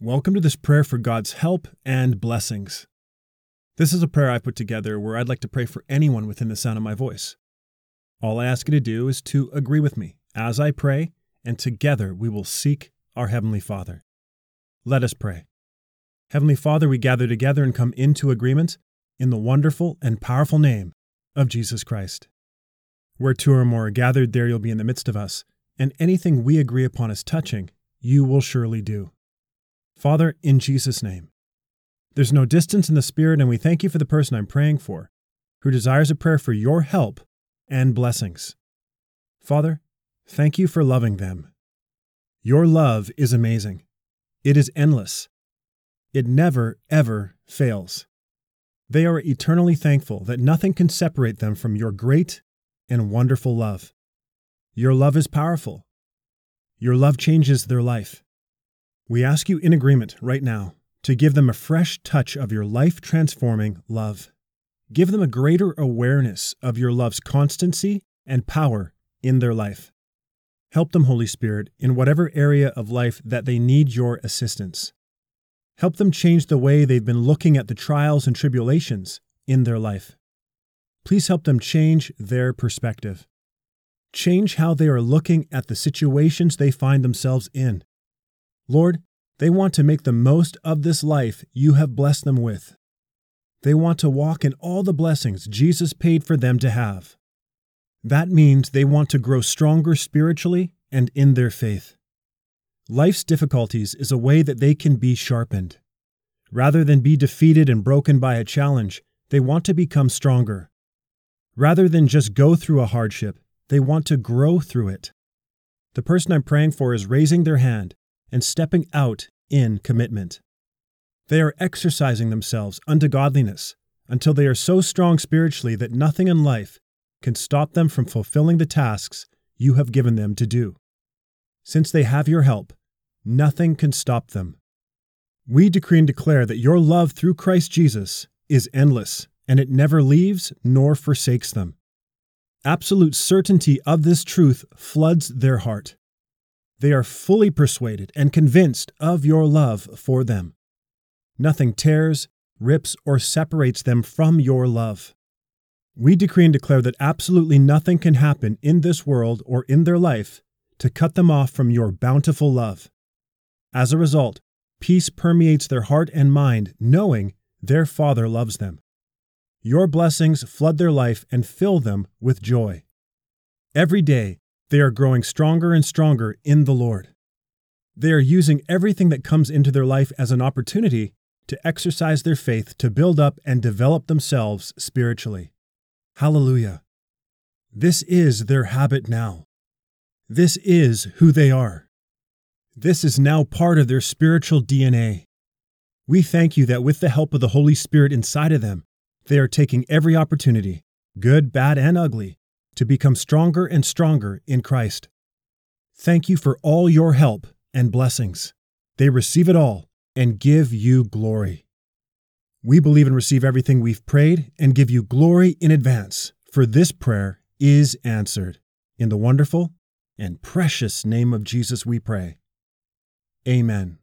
Welcome to this prayer for God's help and blessings. This is a prayer I put together where I'd like to pray for anyone within the sound of my voice. All I ask you to do is to agree with me as I pray, and together we will seek our Heavenly Father. Let us pray. Heavenly Father, we gather together and come into agreement in the wonderful and powerful name of Jesus Christ. Where two or more are gathered, there you'll be in the midst of us, and anything we agree upon as touching, you will surely do. Father, in Jesus' name. There's no distance in the Spirit, and we thank you for the person I'm praying for, who desires a prayer for your help and blessings. Father, thank you for loving them. Your love is amazing. It is endless. It never, ever fails. They are eternally thankful that nothing can separate them from your great and wonderful love. Your love is powerful. Your love changes their life. We ask you in agreement right now to give them a fresh touch of your life transforming love. Give them a greater awareness of your love's constancy and power in their life. Help them, Holy Spirit, in whatever area of life that they need your assistance. Help them change the way they've been looking at the trials and tribulations in their life. Please help them change their perspective. Change how they are looking at the situations they find themselves in. Lord, they want to make the most of this life you have blessed them with. They want to walk in all the blessings Jesus paid for them to have. That means they want to grow stronger spiritually and in their faith. Life's difficulties is a way that they can be sharpened. Rather than be defeated and broken by a challenge, they want to become stronger. Rather than just go through a hardship, they want to grow through it. The person I'm praying for is raising their hand and stepping out in commitment. They are exercising themselves unto godliness until they are so strong spiritually that nothing in life can stop them from fulfilling the tasks you have given them to do. Since they have your help, nothing can stop them. We decree and declare that your love through Christ Jesus is endless, and it never leaves nor forsakes them. Absolute certainty of this truth floods their heart. They are fully persuaded and convinced of your love for them. Nothing tears, rips, or separates them from your love. We decree and declare that absolutely nothing can happen in this world or in their life to cut them off from your bountiful love. As a result, peace permeates their heart and mind, knowing their Father loves them. Your blessings flood their life and fill them with joy. Every day, they are growing stronger and stronger in the Lord. They are using everything that comes into their life as an opportunity to exercise their faith to build up and develop themselves spiritually. Hallelujah. This is their habit now. This is who they are. This is now part of their spiritual DNA. We thank you that with the help of the Holy Spirit inside of them, they are taking every opportunity, good, bad, and ugly, to become stronger and stronger in Christ. Thank you for all your help and blessings. They receive it all and give you glory. We believe and receive everything we've prayed and give you glory in advance, for this prayer is answered. In the wonderful and precious name of Jesus we pray. Amen.